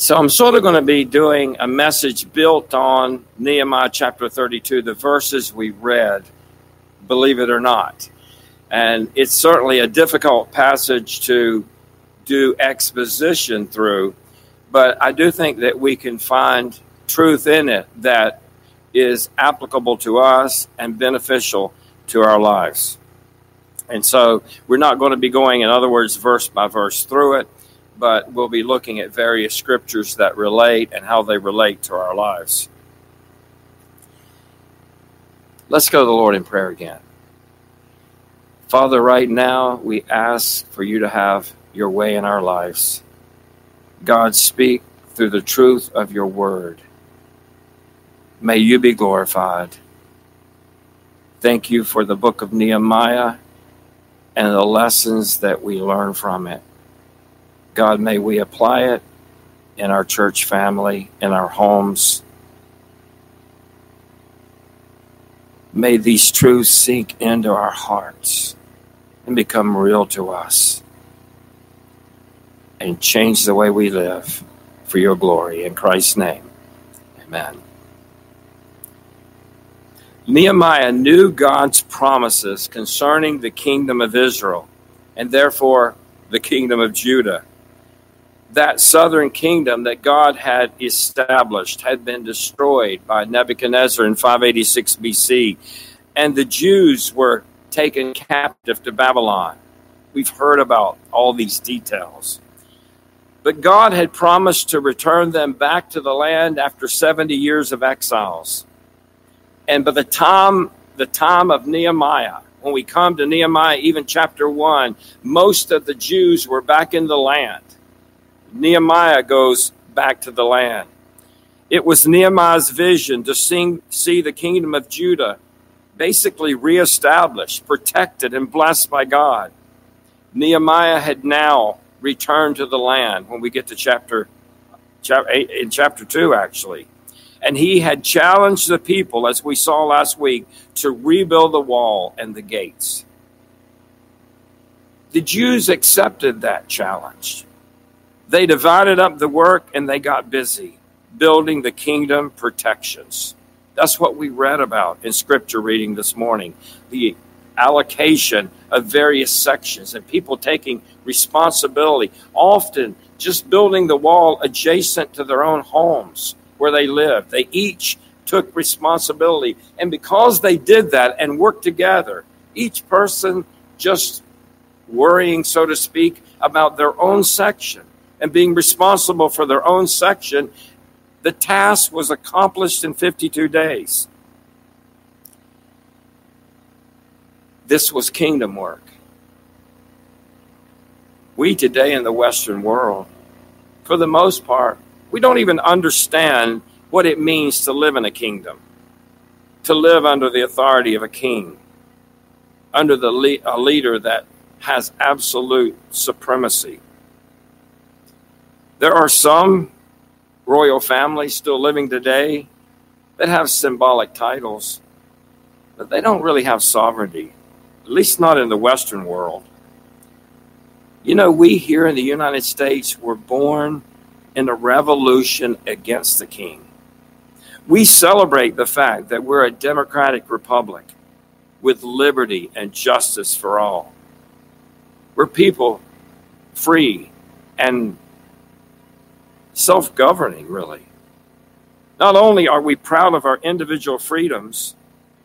So I'm sort of going to be doing a message built on Nehemiah chapter 32, the verses we read, believe it or not. And it's certainly a difficult passage to do exposition through, but I do think that we can find truth in it that is applicable to us and beneficial to our lives. And so we're not going to be going, in other words, verse by verse through it but we'll be looking at various scriptures that relate and how they relate to our lives. Let's go to the Lord in prayer again. Father, right now we ask for you to have your way in our lives. God, speak through the truth of your word. May you be glorified. Thank you for the book of Nehemiah and the lessons that we learn from it. God, may we apply it in our church family, in our homes. May these truths sink into our hearts and become real to us and change the way we live for your glory. In Christ's name, amen. Nehemiah knew God's promises concerning the kingdom of Israel and therefore the kingdom of Judah that southern kingdom that God had established had been destroyed by Nebuchadnezzar in 586 BC, and the Jews were taken captive to Babylon. We've heard about all these details. But God had promised to return them back to the land after 70 years of exiles. And by the time the time of Nehemiah, when we come to Nehemiah, even chapter 1, most of the Jews were back in the land. Nehemiah goes back to the land. It was Nehemiah's vision to sing, see the kingdom of Judah basically reestablished, protected, and blessed by God. Nehemiah had now returned to the land when we get to chapter, chapter eight, in chapter 2, actually. And he had challenged the people, as we saw last week, to rebuild the wall and the gates. The Jews accepted that challenge. They divided up the work and they got busy building the kingdom protections. That's what we read about in scripture reading this morning. The allocation of various sections and people taking responsibility, often just building the wall adjacent to their own homes where they live. They each took responsibility. And because they did that and worked together, each person just worrying, so to speak, about their own section and being responsible for their own section, the task was accomplished in 52 days. This was kingdom work. We today in the Western world, for the most part, we don't even understand what it means to live in a kingdom, to live under the authority of a king, under the le- a leader that has absolute supremacy. There are some royal families still living today that have symbolic titles, but they don't really have sovereignty, at least not in the Western world. You know, we here in the United States were born in a revolution against the king. We celebrate the fact that we're a democratic republic with liberty and justice for all. We're people free and self governing, really. Not only are we proud of our individual freedoms,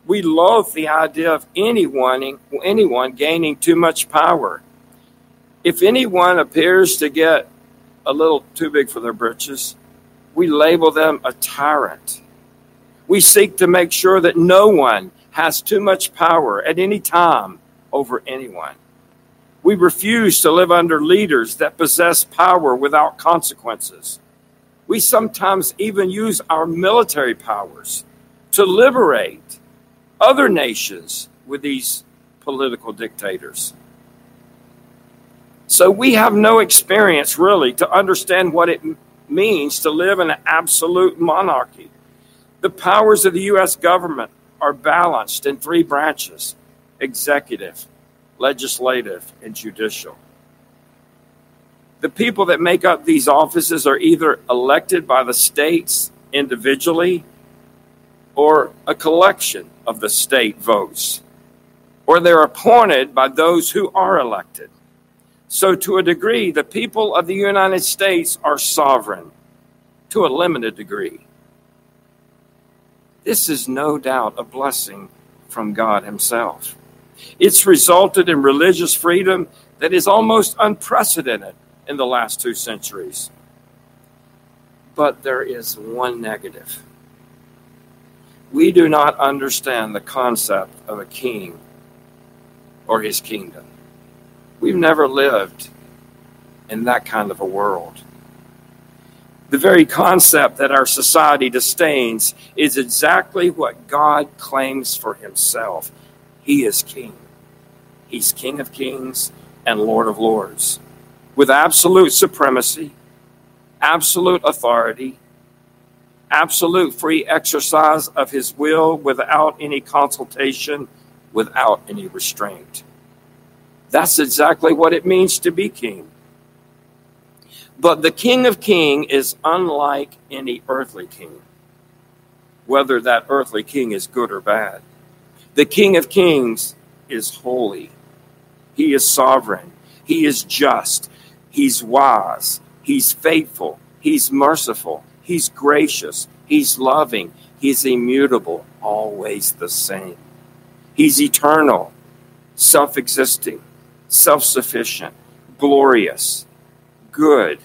we loathe the idea of anyone, anyone gaining too much power. If anyone appears to get a little too big for their britches, we label them a tyrant. We seek to make sure that no one has too much power at any time over anyone. We refuse to live under leaders that possess power without consequences. We sometimes even use our military powers to liberate other nations with these political dictators. So we have no experience really to understand what it means to live in an absolute monarchy. The powers of the U.S. government are balanced in three branches executive, legislative, and judicial. The people that make up these offices are either elected by the states individually or a collection of the state votes, or they're appointed by those who are elected. So, to a degree, the people of the United States are sovereign to a limited degree. This is no doubt a blessing from God Himself. It's resulted in religious freedom that is almost unprecedented in the last two centuries. But there is one negative. We do not understand the concept of a king or his kingdom. We've never lived in that kind of a world. The very concept that our society disdains is exactly what God claims for himself. He is king. He's King of kings and Lord of lords with absolute supremacy, absolute authority, absolute free exercise of his will without any consultation, without any restraint. That's exactly what it means to be king. But the King of Kings is unlike any earthly king, whether that earthly king is good or bad. The King of Kings is holy, he is sovereign, he is just, he's wise, he's faithful, he's merciful, he's gracious, he's loving, he's immutable, always the same. He's eternal, self existing, self sufficient, glorious good,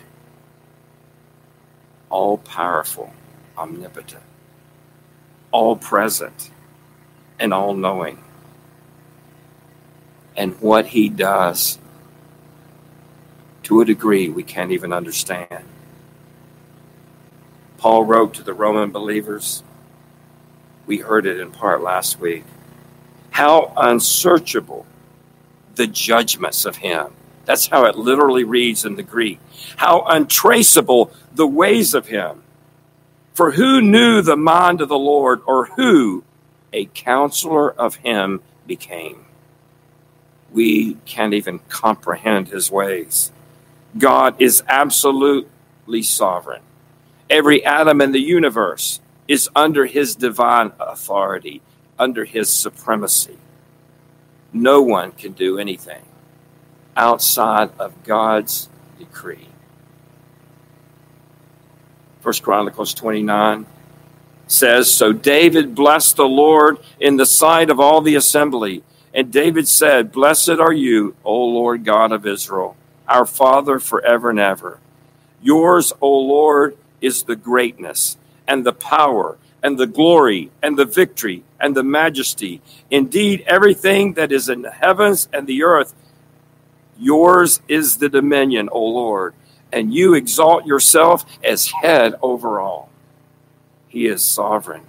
all powerful, omnipotent, all present, and all knowing. And what he does, to a degree, we can't even understand. Paul wrote to the Roman believers, we heard it in part last week, how unsearchable the judgments of him that's how it literally reads in the Greek. How untraceable the ways of him. For who knew the mind of the Lord, or who a counselor of him became? We can't even comprehend his ways. God is absolutely sovereign. Every atom in the universe is under his divine authority, under his supremacy. No one can do anything outside of God's decree. First Chronicles 29 says, So David blessed the Lord in the sight of all the assembly. And David said, Blessed are you, O Lord God of Israel, our Father forever and ever. Yours, O Lord, is the greatness and the power and the glory and the victory and the majesty. Indeed, everything that is in the heavens and the earth Yours is the dominion, O Lord, and you exalt yourself as head over all. He is sovereign.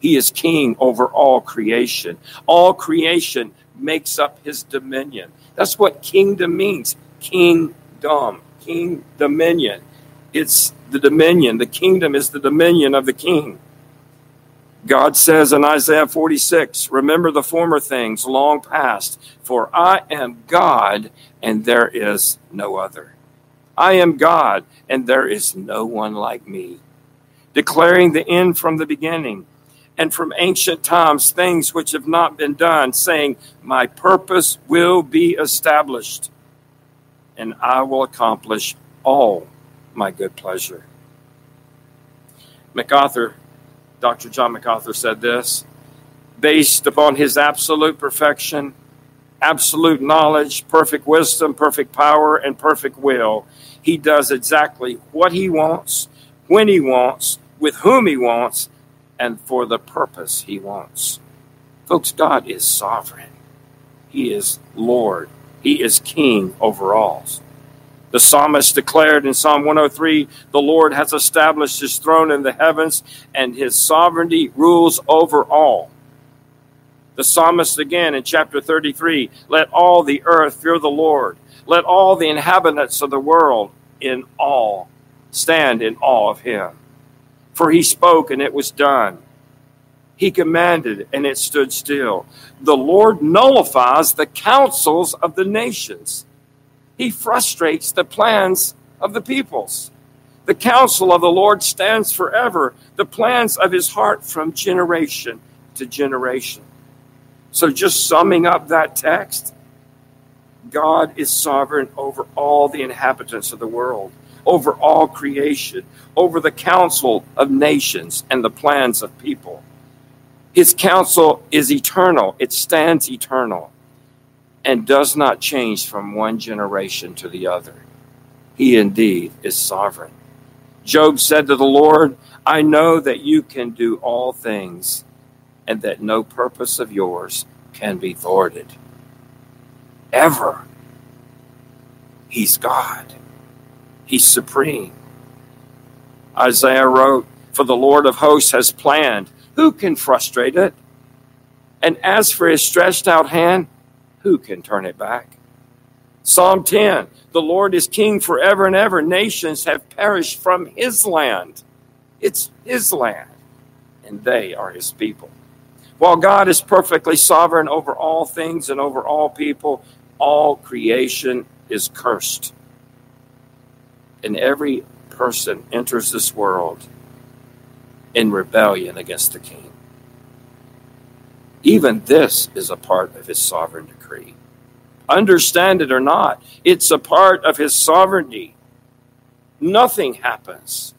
He is king over all creation. All creation makes up his dominion. That's what kingdom means. Kingdom, king dominion. It's the dominion. The kingdom is the dominion of the king. God says in Isaiah 46, Remember the former things long past, for I am God and there is no other. I am God and there is no one like me. Declaring the end from the beginning and from ancient times things which have not been done, saying, My purpose will be established and I will accomplish all my good pleasure. MacArthur Dr. John MacArthur said this based upon his absolute perfection, absolute knowledge, perfect wisdom, perfect power, and perfect will, he does exactly what he wants, when he wants, with whom he wants, and for the purpose he wants. Folks, God is sovereign. He is Lord. He is King over all. The psalmist declared in Psalm 103 the Lord has established his throne in the heavens, and his sovereignty rules over all. The psalmist again in chapter 33 let all the earth fear the Lord, let all the inhabitants of the world in awe stand in awe of him. For he spoke, and it was done. He commanded, and it stood still. The Lord nullifies the counsels of the nations he frustrates the plans of the peoples. The counsel of the Lord stands forever, the plans of his heart from generation to generation. So, just summing up that text, God is sovereign over all the inhabitants of the world, over all creation, over the counsel of nations and the plans of people. His counsel is eternal, it stands eternal, and does not change from one generation to the other. He indeed is sovereign. Job said to the Lord, I know that you can do all things, and that no purpose of yours can be thwarted. Ever. He's God. He's supreme. Isaiah wrote, For the Lord of hosts has planned. Who can frustrate it? And as for his stretched out hand, who can turn it back? Psalm 10 The Lord is king forever and ever. Nations have perished from his land. It's his land, and they are his people. While God is perfectly sovereign over all things and over all people, all creation is cursed. And every person enters this world in rebellion against the king. Even this is a part of his sovereign decree. Understand it or not, it's a part of his sovereignty. Nothing happens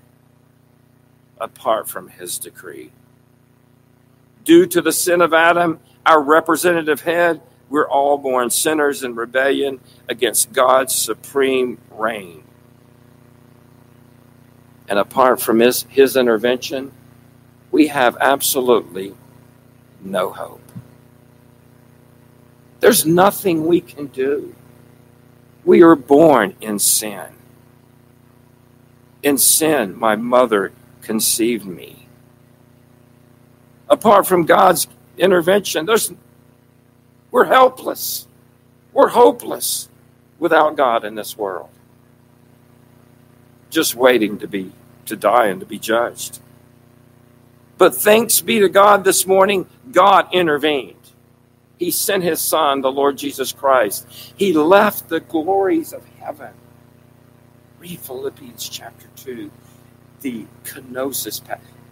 apart from his decree. Due to the sin of Adam, our representative head, we're all born sinners in rebellion against God's supreme reign. And apart from his, his intervention, we have absolutely no hope. There's nothing we can do. We are born in sin. In sin, my mother conceived me. Apart from God's intervention, there's, we're helpless. We're hopeless without God in this world. Just waiting to be to die and to be judged. But thanks be to God this morning, God intervened. He sent his son, the Lord Jesus Christ. He left the glories of heaven. Read Philippians chapter 2, the kenosis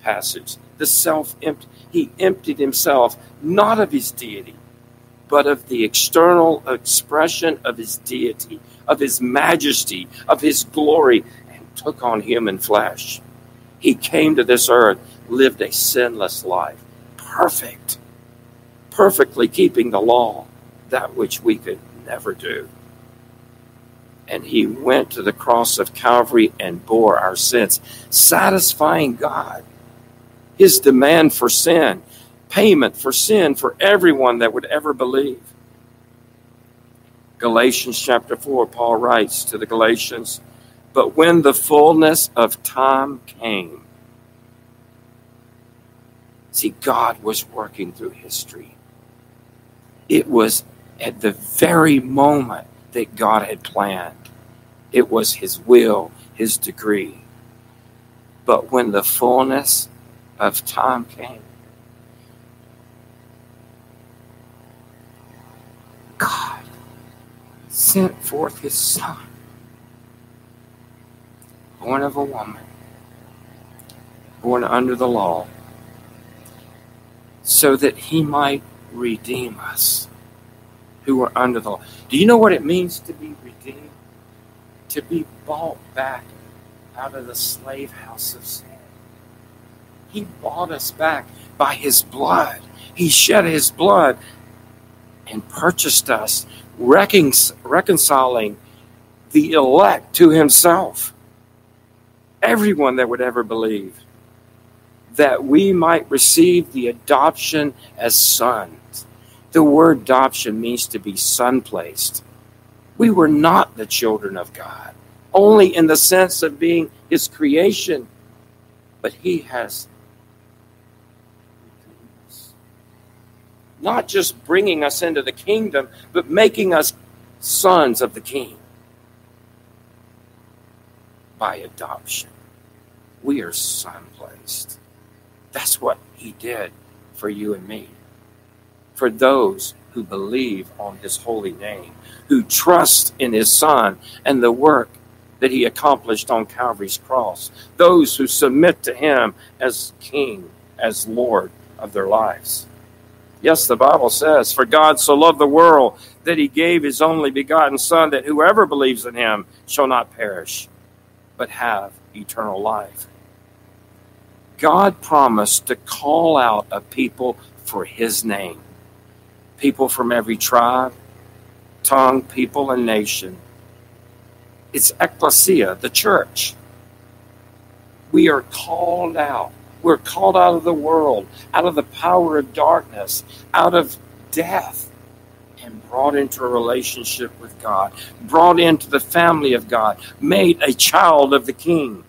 passage, the self empty. He emptied himself not of his deity, but of the external expression of his deity, of his majesty, of his glory, and took on human flesh. He came to this earth, lived a sinless life, perfect perfectly keeping the law, that which we could never do. And he went to the cross of Calvary and bore our sins, satisfying God. His demand for sin, payment for sin for everyone that would ever believe. Galatians chapter 4, Paul writes to the Galatians, But when the fullness of time came, see, God was working through history it was at the very moment that God had planned. It was His will, His decree. But when the fullness of time came, God sent forth His Son, born of a woman, born under the law, so that He might redeem us who are under the law. Do you know what it means to be redeemed? To be bought back out of the slave house of sin. He bought us back by his blood. He shed his blood and purchased us, reconciling the elect to himself. Everyone that would ever believe that we might receive the adoption as sons. The word adoption means to be son placed. We were not the children of God, only in the sense of being his creation, but he has not just bringing us into the kingdom, but making us sons of the king by adoption. We are son placed. That's what he did for you and me. For those who believe on his holy name, who trust in his son and the work that he accomplished on Calvary's cross. Those who submit to him as king, as Lord of their lives. Yes, the Bible says, For God so loved the world that he gave his only begotten Son, that whoever believes in him shall not perish, but have eternal life. God promised to call out a people for his name, people from every tribe, tongue, people, and nation. It's ecclesia, the church. We are called out. We're called out of the world, out of the power of darkness, out of death, and brought into a relationship with God, brought into the family of God, made a child of the King.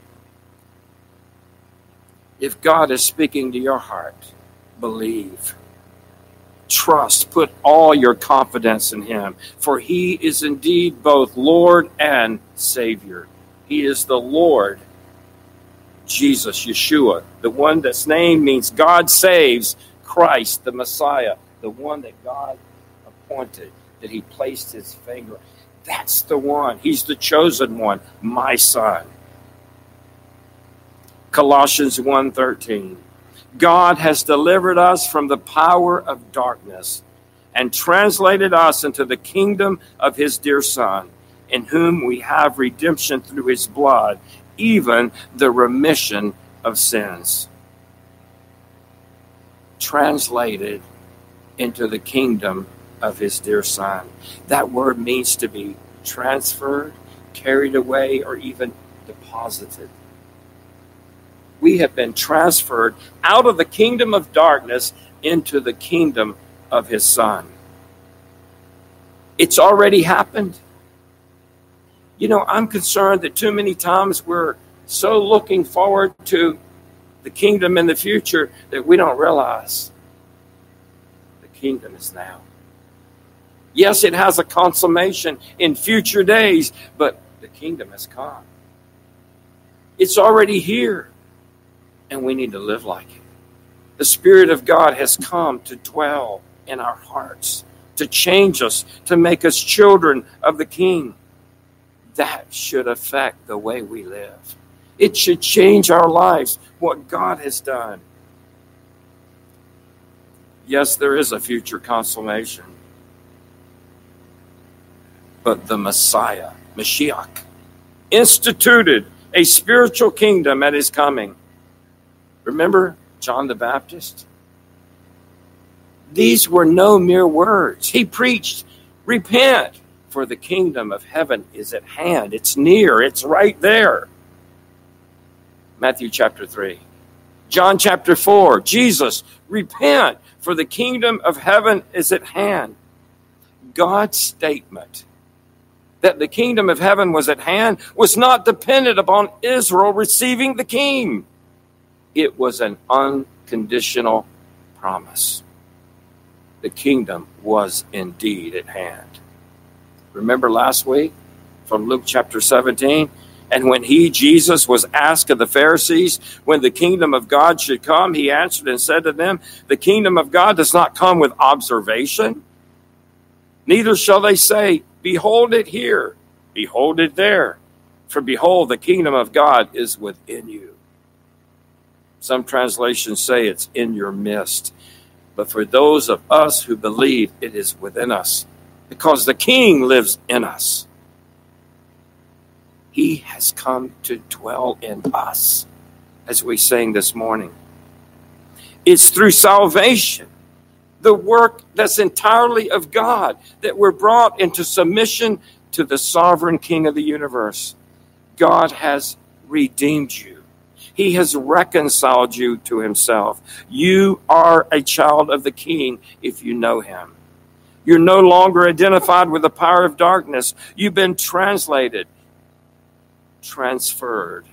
If God is speaking to your heart, believe. Trust, put all your confidence in Him, for He is indeed both Lord and Savior. He is the Lord, Jesus, Yeshua, the one that's name means God saves, Christ, the Messiah, the one that God appointed, that He placed His finger. That's the one. He's the chosen one, my Son. Colossians 1:13. God has delivered us from the power of darkness and translated us into the kingdom of his dear son, in whom we have redemption through his blood, even the remission of sins. Translated into the kingdom of his dear son. That word means to be transferred, carried away, or even deposited we have been transferred out of the kingdom of darkness into the kingdom of his son. It's already happened. You know, I'm concerned that too many times we're so looking forward to the kingdom in the future that we don't realize the kingdom is now. Yes, it has a consummation in future days, but the kingdom has come. It's already here and we need to live like it. The Spirit of God has come to dwell in our hearts, to change us, to make us children of the King. That should affect the way we live. It should change our lives, what God has done. Yes, there is a future consummation. But the Messiah, Mashiach, instituted a spiritual kingdom at his coming. Remember John the Baptist? These were no mere words. He preached, Repent, for the kingdom of heaven is at hand. It's near, it's right there. Matthew chapter 3. John chapter 4. Jesus, repent, for the kingdom of heaven is at hand. God's statement that the kingdom of heaven was at hand was not dependent upon Israel receiving the king it was an unconditional promise. The kingdom was indeed at hand. Remember last week from Luke chapter 17? And when he, Jesus, was asked of the Pharisees when the kingdom of God should come, he answered and said to them, The kingdom of God does not come with observation. Neither shall they say, Behold it here, behold it there. For behold, the kingdom of God is within you. Some translations say it's in your midst. But for those of us who believe, it is within us because the King lives in us. He has come to dwell in us, as we sang this morning. It's through salvation, the work that's entirely of God, that we're brought into submission to the sovereign King of the universe. God has redeemed you. He has reconciled you to himself. You are a child of the king if you know him. You're no longer identified with the power of darkness. You've been translated, transferred,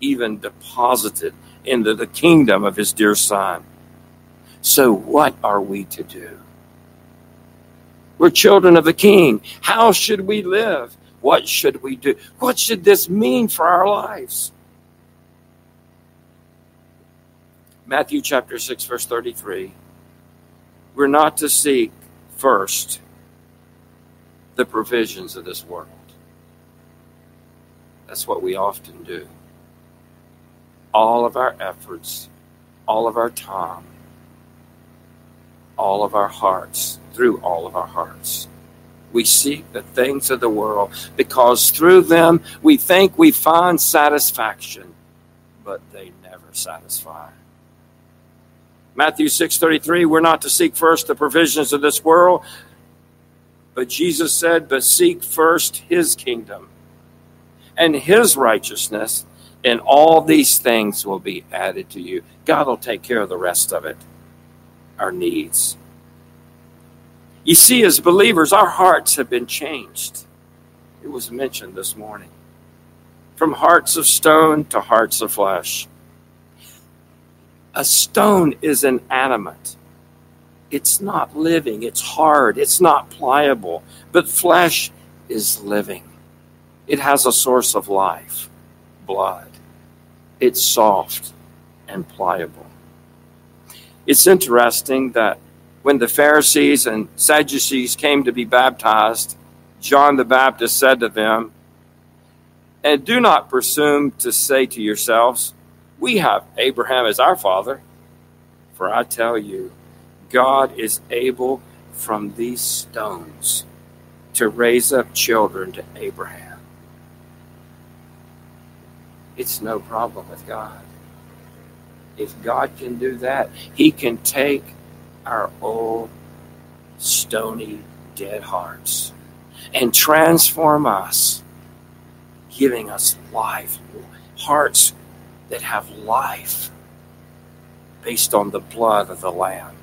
even deposited into the kingdom of his dear son. So, what are we to do? We're children of the king. How should we live? What should we do? What should this mean for our lives? Matthew chapter 6, verse 33. We're not to seek first the provisions of this world. That's what we often do. All of our efforts, all of our time, all of our hearts, through all of our hearts. We seek the things of the world because through them we think we find satisfaction, but they never satisfy. Matthew 6:33 we're not to seek first the provisions of this world, but Jesus said, "But seek first his kingdom and his righteousness, and all these things will be added to you." God will take care of the rest of it. Our needs. You see, as believers, our hearts have been changed. It was mentioned this morning. From hearts of stone to hearts of flesh. A stone is inanimate. It's not living, it's hard, it's not pliable. But flesh is living. It has a source of life, blood. It's soft and pliable. It's interesting that when the Pharisees and Sadducees came to be baptized, John the Baptist said to them, And do not presume to say to yourselves, We have Abraham as our father. For I tell you, God is able from these stones to raise up children to Abraham. It's no problem with God. If God can do that, He can take our old, stony, dead hearts and transform us, giving us life, hearts that have life based on the blood of the Lamb.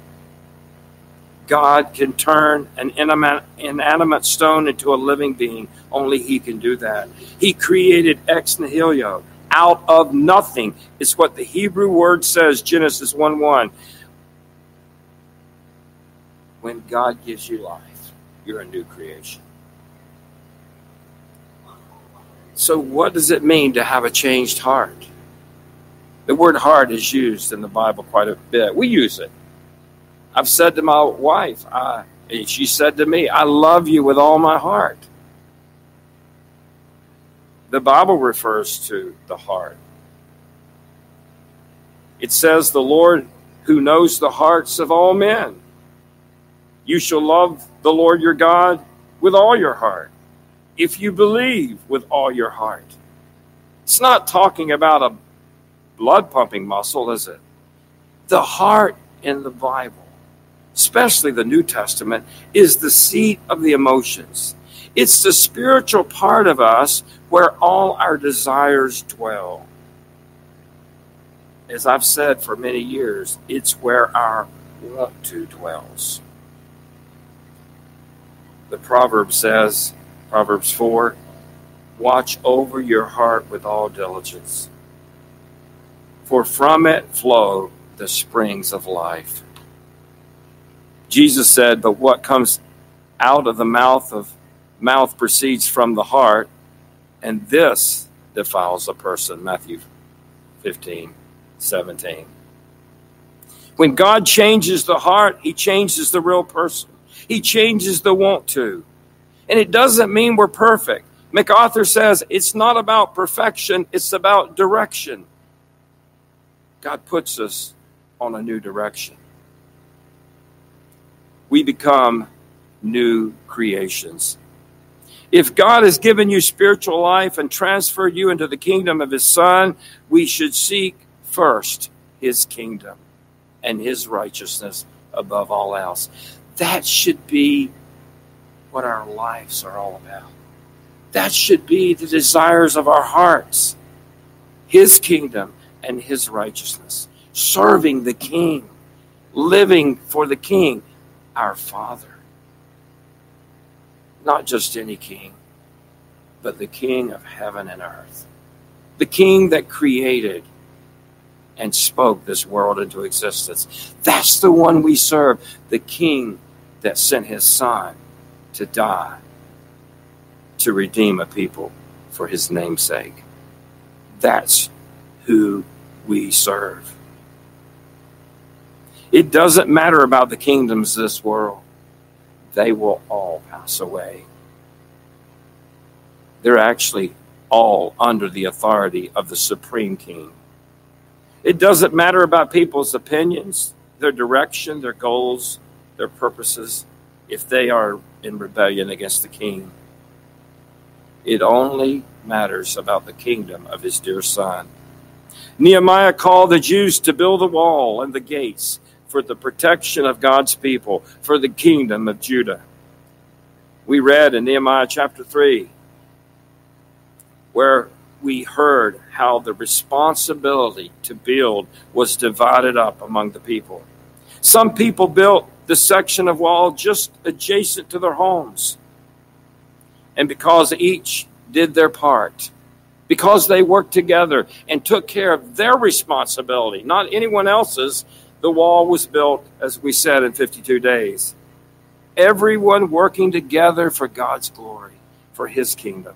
God can turn an inanimate stone into a living being. Only He can do that. He created ex nihilo, out of nothing. It's what the Hebrew word says, Genesis 1 1 when God gives you life, you're a new creation. So, what does it mean to have a changed heart? The word heart is used in the Bible quite a bit. We use it. I've said to my wife, I, she said to me, I love you with all my heart. The Bible refers to the heart. It says, The Lord who knows the hearts of all men you shall love the Lord your God with all your heart, if you believe with all your heart. It's not talking about a blood pumping muscle, is it? The heart in the Bible, especially the New Testament, is the seat of the emotions. It's the spiritual part of us where all our desires dwell. As I've said for many years, it's where our want to dwells the proverb says, Proverbs 4 Watch over your heart with all diligence, for from it flow the springs of life. Jesus said, But what comes out of the mouth of mouth proceeds from the heart, and this defiles a person. Matthew 15, 17. When God changes the heart, he changes the real person. He changes the want to. And it doesn't mean we're perfect. MacArthur says it's not about perfection, it's about direction. God puts us on a new direction. We become new creations. If God has given you spiritual life and transferred you into the kingdom of His Son, we should seek first His kingdom and His righteousness above all else. That should be what our lives are all about. That should be the desires of our hearts. His kingdom and His righteousness. Serving the King. Living for the King, our Father. Not just any King, but the King of heaven and earth. The King that created and spoke this world into existence. That's the one we serve, the King that sent his son to die to redeem a people for his namesake. That's who we serve. It doesn't matter about the kingdoms of this world, they will all pass away. They're actually all under the authority of the Supreme King. It doesn't matter about people's opinions, their direction, their goals, their purposes, if they are in rebellion against the King. It only matters about the kingdom of his dear Son. Nehemiah called the Jews to build the wall and the gates for the protection of God's people, for the kingdom of Judah. We read in Nehemiah chapter 3 where we heard how the responsibility to build was divided up among the people. Some people built the section of wall just adjacent to their homes. And because each did their part, because they worked together and took care of their responsibility, not anyone else's, the wall was built, as we said, in 52 days. Everyone working together for God's glory, for His kingdom.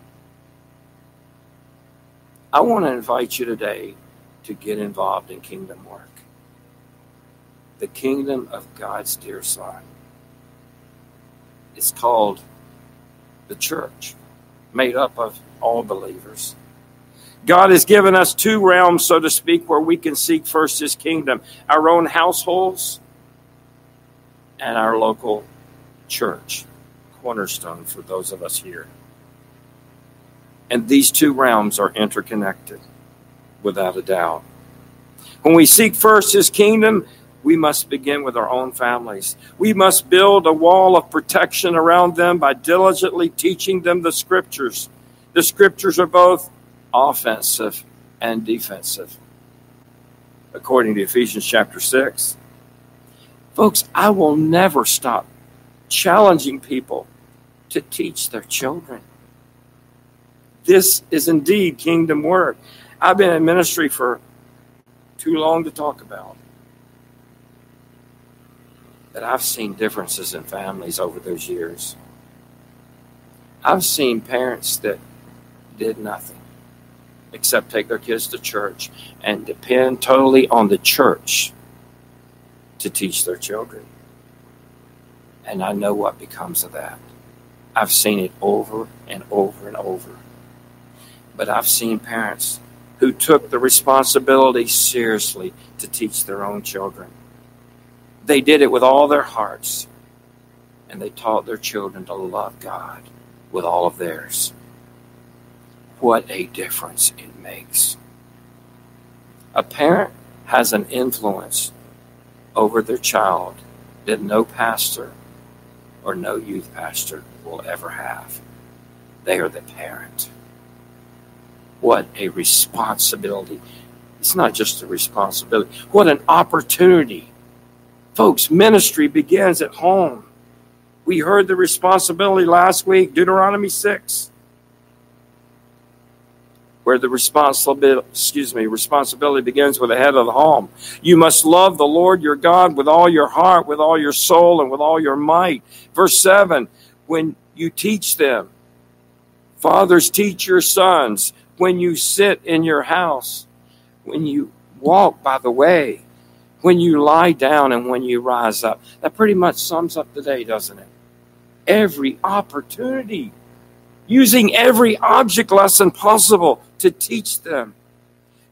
I want to invite you today to get involved in kingdom work. The kingdom of God's dear Son. It's called the church, made up of all believers. God has given us two realms, so to speak, where we can seek first His kingdom our own households and our local church, cornerstone for those of us here. And these two realms are interconnected, without a doubt. When we seek first His kingdom, we must begin with our own families. We must build a wall of protection around them by diligently teaching them the scriptures. The scriptures are both offensive and defensive, according to Ephesians chapter 6. Folks, I will never stop challenging people to teach their children. This is indeed kingdom work. I've been in ministry for too long to talk about. But I've seen differences in families over those years. I've seen parents that did nothing except take their kids to church and depend totally on the church to teach their children. And I know what becomes of that. I've seen it over and over and over. But I've seen parents who took the responsibility seriously to teach their own children. They did it with all their hearts, and they taught their children to love God with all of theirs. What a difference it makes. A parent has an influence over their child that no pastor or no youth pastor will ever have. They are the parent. What a responsibility. It's not just a responsibility, what an opportunity. Folks, ministry begins at home. We heard the responsibility last week, Deuteronomy 6, where the responsibility, excuse me, responsibility begins with the head of the home. You must love the Lord your God with all your heart, with all your soul, and with all your might. Verse 7, when you teach them, fathers teach your sons, when you sit in your house, when you walk by the way, when you lie down, and when you rise up. That pretty much sums up the day, doesn't it? Every opportunity, using every object lesson possible to teach them.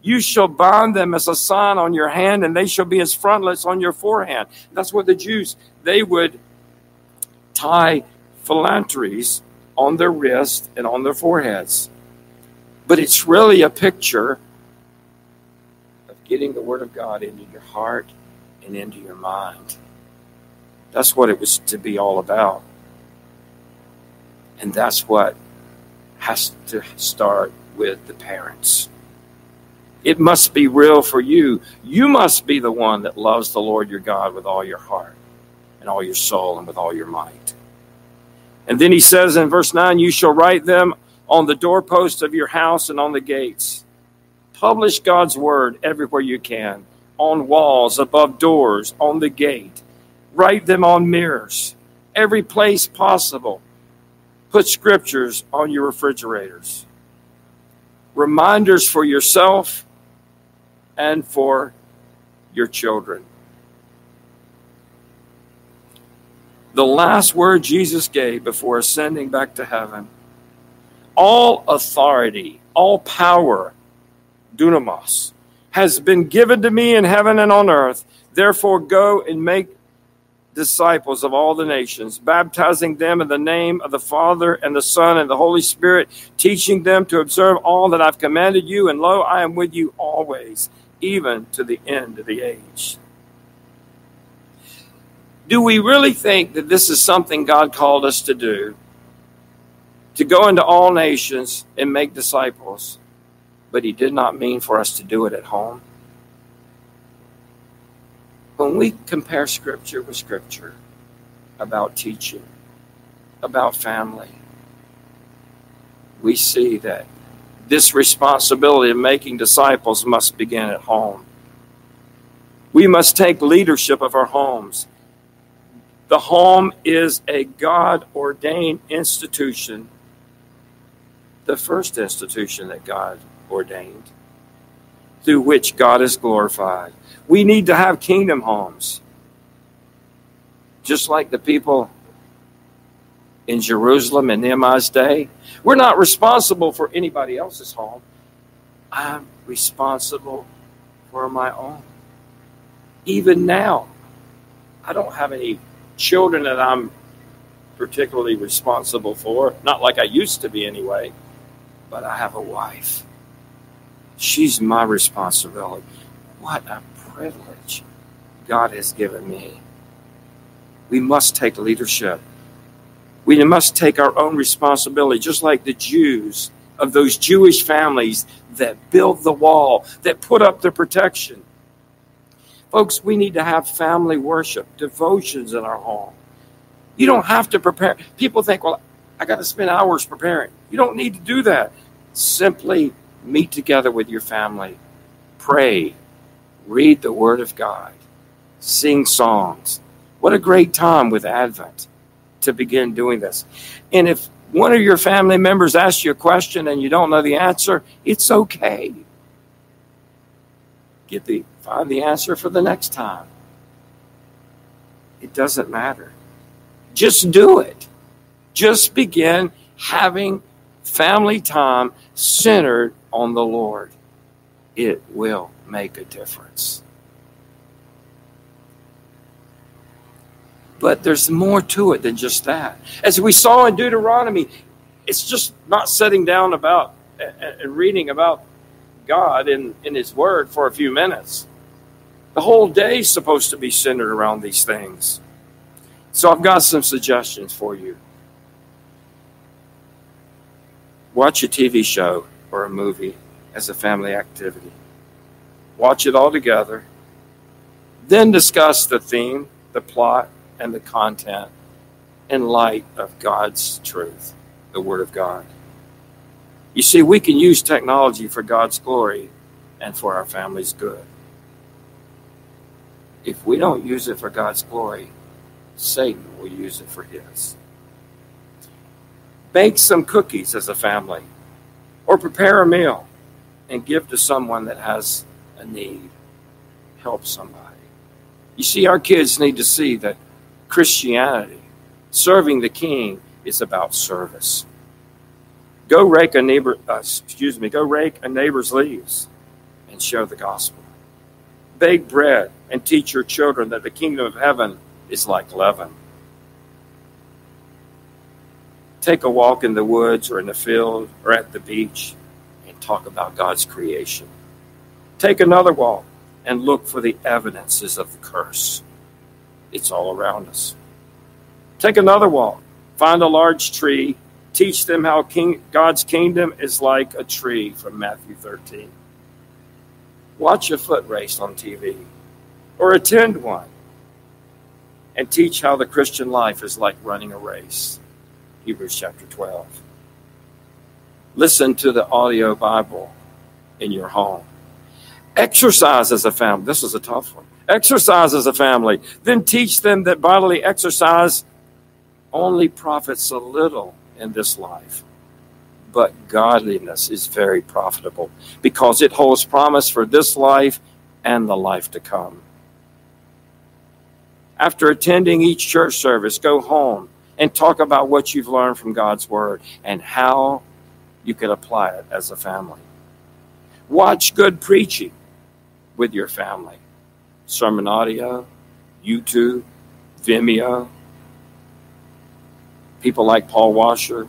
You shall bind them as a sign on your hand, and they shall be as frontlets on your forehand. That's what the Jews, they would tie phylacteries on their wrists and on their foreheads. But it's really a picture of getting the Word of God into your heart and into your mind. That's what it was to be all about. And that's what has to start with the parents. It must be real for you. You must be the one that loves the Lord your God with all your heart and all your soul and with all your might. And then he says in verse 9, You shall write them on the doorposts of your house and on the gates. Publish God's word everywhere you can on walls, above doors, on the gate. Write them on mirrors, every place possible. Put scriptures on your refrigerators. Reminders for yourself and for your children. The last word Jesus gave before ascending back to heaven all authority All power, dunamis, has been given to me in heaven and on earth. Therefore, go and make disciples of all the nations, baptizing them in the name of the Father and the Son and the Holy Spirit, teaching them to observe all that I've commanded you. And lo, I am with you always, even to the end of the age. Do we really think that this is something God called us to do? To go into all nations and make disciples, but He did not mean for us to do it at home? When we compare Scripture with Scripture about teaching, about family, we see that this responsibility of making disciples must begin at home. We must take leadership of our homes. The home is a God ordained institution, the first institution that God ordained, through which God is glorified. We need to have kingdom homes. Just like the people in Jerusalem in Nehemiah's day. We're not responsible for anybody else's home. I'm responsible for my own. Even now, I don't have any children that I'm particularly responsible for. Not like I used to be anyway, but I have a wife. She's my responsibility. What a privilege God has given me. We must take leadership. We must take our own responsibility, just like the Jews of those Jewish families that built the wall, that put up the protection. Folks, we need to have family worship, devotions in our home. You don't have to prepare. People think, well, I got to spend hours preparing. You don't need to do that. Simply meet together with your family, pray, read the Word of God, sing songs. What a great time with Advent to begin doing this. And if one of your family members asks you a question and you don't know the answer, it's okay. Get the find the answer for the next time. It doesn't matter. Just do it. Just begin having family time centered on the Lord. It will make a difference. But there's more to it than just that. As we saw in Deuteronomy, it's just not sitting down about and reading about God in, in His Word for a few minutes. The whole day is supposed to be centered around these things. So I've got some suggestions for you. Watch a TV show or a movie as a family activity watch it all together, then discuss the theme, the plot, and the content in light of God's truth, the Word of God. You see, we can use technology for God's glory and for our family's good. If we don't use it for God's glory, Satan will use it for his. Bake some cookies as a family, or prepare a meal and give to someone that has a need, help somebody. You see, our kids need to see that Christianity, serving the King, is about service. Go rake a neighbor, uh, excuse me, go rake a neighbor's leaves and share the gospel. Bake bread and teach your children that the kingdom of heaven is like leaven. Take a walk in the woods or in the field or at the beach and talk about God's creation. Take another walk and look for the evidences of the curse. It's all around us. Take another walk. Find a large tree. Teach them how king, God's kingdom is like a tree from Matthew 13. Watch a foot race on TV or attend one and teach how the Christian life is like running a race. Hebrews chapter 12. Listen to the audio Bible in your home. Exercise as a family. This is a tough one. Exercise as a family. Then teach them that bodily exercise only profits a little in this life. But godliness is very profitable because it holds promise for this life and the life to come. After attending each church service, go home and talk about what you've learned from God's Word and how you can apply it as a family. Watch good preaching with your family. Sermon audio, YouTube, Vimeo. People like Paul Washer,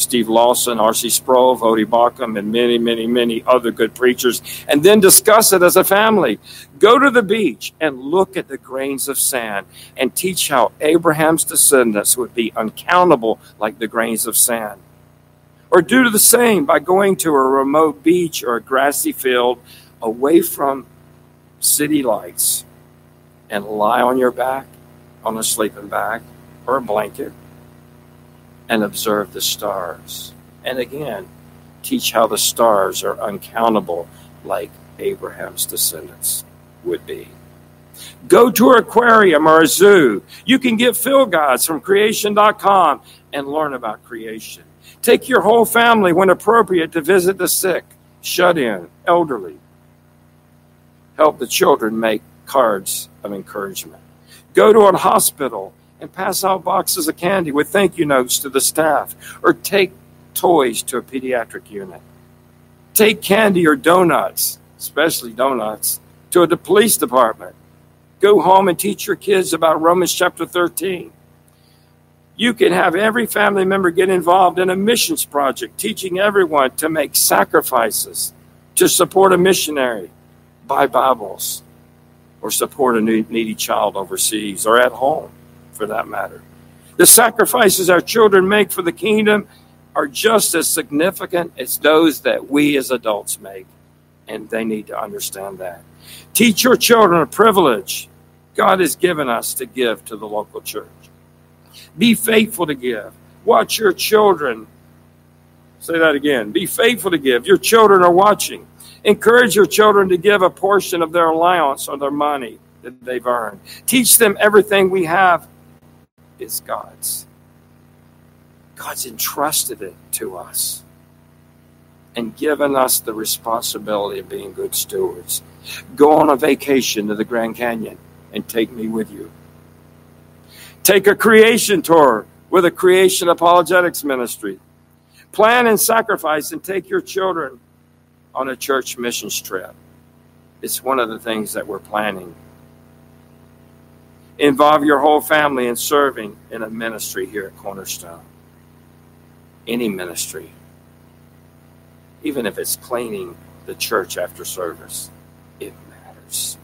Steve Lawson, R.C. Sproul, Voddie Baucham, and many, many, many other good preachers, and then discuss it as a family. Go to the beach and look at the grains of sand and teach how Abraham's descendants would be uncountable like the grains of sand. Or do the same by going to a remote beach or a grassy field away from city lights and lie on your back on a sleeping bag or a blanket and observe the stars. And again, teach how the stars are uncountable like Abraham's descendants would be. Go to an aquarium or a zoo. You can get field guides from creation.com and learn about creation. Take your whole family when appropriate to visit the sick, shut in, elderly. Help the children make cards of encouragement. Go to a hospital and pass out boxes of candy with thank you notes to the staff, or take toys to a pediatric unit. Take candy or donuts, especially donuts, to the police department. Go home and teach your kids about Romans chapter 13. You can have every family member get involved in a missions project, teaching everyone to make sacrifices to support a missionary, buy Bibles, or support a needy child overseas or at home for that matter. The sacrifices our children make for the kingdom are just as significant as those that we as adults make, and they need to understand that. Teach your children a privilege God has given us to give to the local church. Be faithful to give. Watch your children. Say that again. Be faithful to give. Your children are watching. Encourage your children to give a portion of their allowance or their money that they've earned. Teach them everything we have is God's. God's entrusted it to us and given us the responsibility of being good stewards. Go on a vacation to the Grand Canyon and take me with you. Take a creation tour with a creation apologetics ministry. Plan and sacrifice and take your children on a church missions trip. It's one of the things that we're planning Involve your whole family in serving in a ministry here at Cornerstone. Any ministry, even if it's cleaning the church after service, it matters.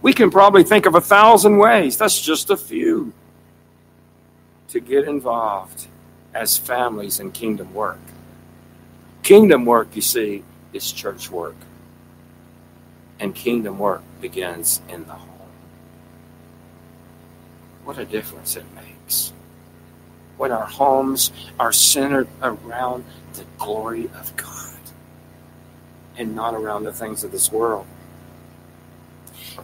We can probably think of a thousand ways, that's just a few, to get involved as families in kingdom work. Kingdom work, you see, is church work. And kingdom work begins in the home. What a difference it makes when our homes are centered around the glory of God and not around the things of this world.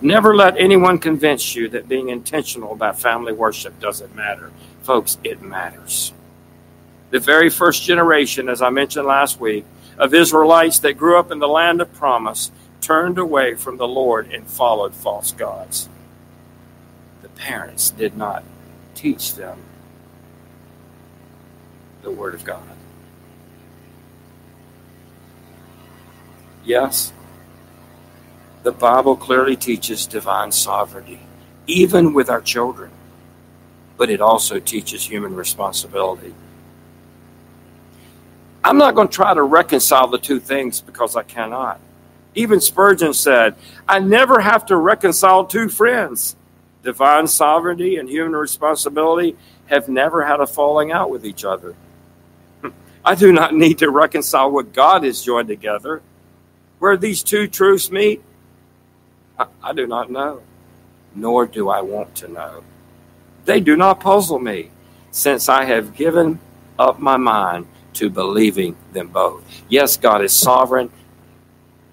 Never let anyone convince you that being intentional about family worship doesn't matter. Folks, it matters. The very first generation, as I mentioned last week, of Israelites that grew up in the land of promise turned away from the Lord and followed false gods parents did not teach them the Word of God. Yes, the Bible clearly teaches divine sovereignty, even with our children, but it also teaches human responsibility. I'm not going to try to reconcile the two things because I cannot. Even Spurgeon said, I never have to reconcile two friends divine sovereignty and human responsibility have never had a falling out with each other. I do not need to reconcile what God has joined together. Where these two truths meet, I, I do not know, nor do I want to know. They do not puzzle me, since I have given up my mind to believing them both. Yes, God is sovereign,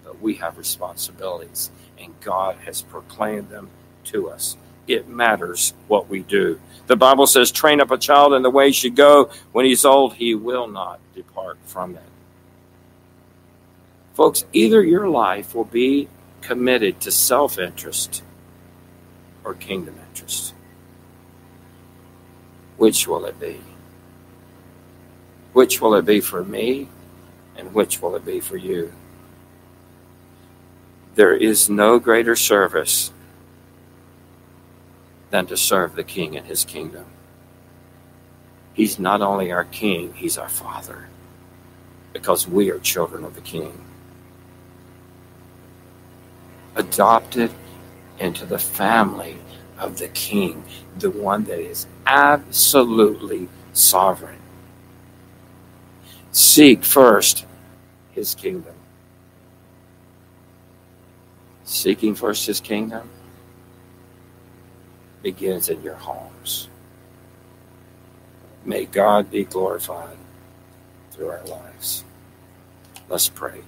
but we have responsibilities, and God has proclaimed them to us it matters what we do. The Bible says, train up a child in the way he should go. When he's old, he will not depart from it. Folks, either your life will be committed to self interest or kingdom interest. Which will it be? Which will it be for me, and which will it be for you? There is no greater service than to serve the King and his kingdom. He's not only our King, he's our Father because we are children of the King. Adopted into the family of the King, the one that is absolutely sovereign. Seek first his kingdom. Seeking first his kingdom begins in your homes. May God be glorified through our lives. Let's pray.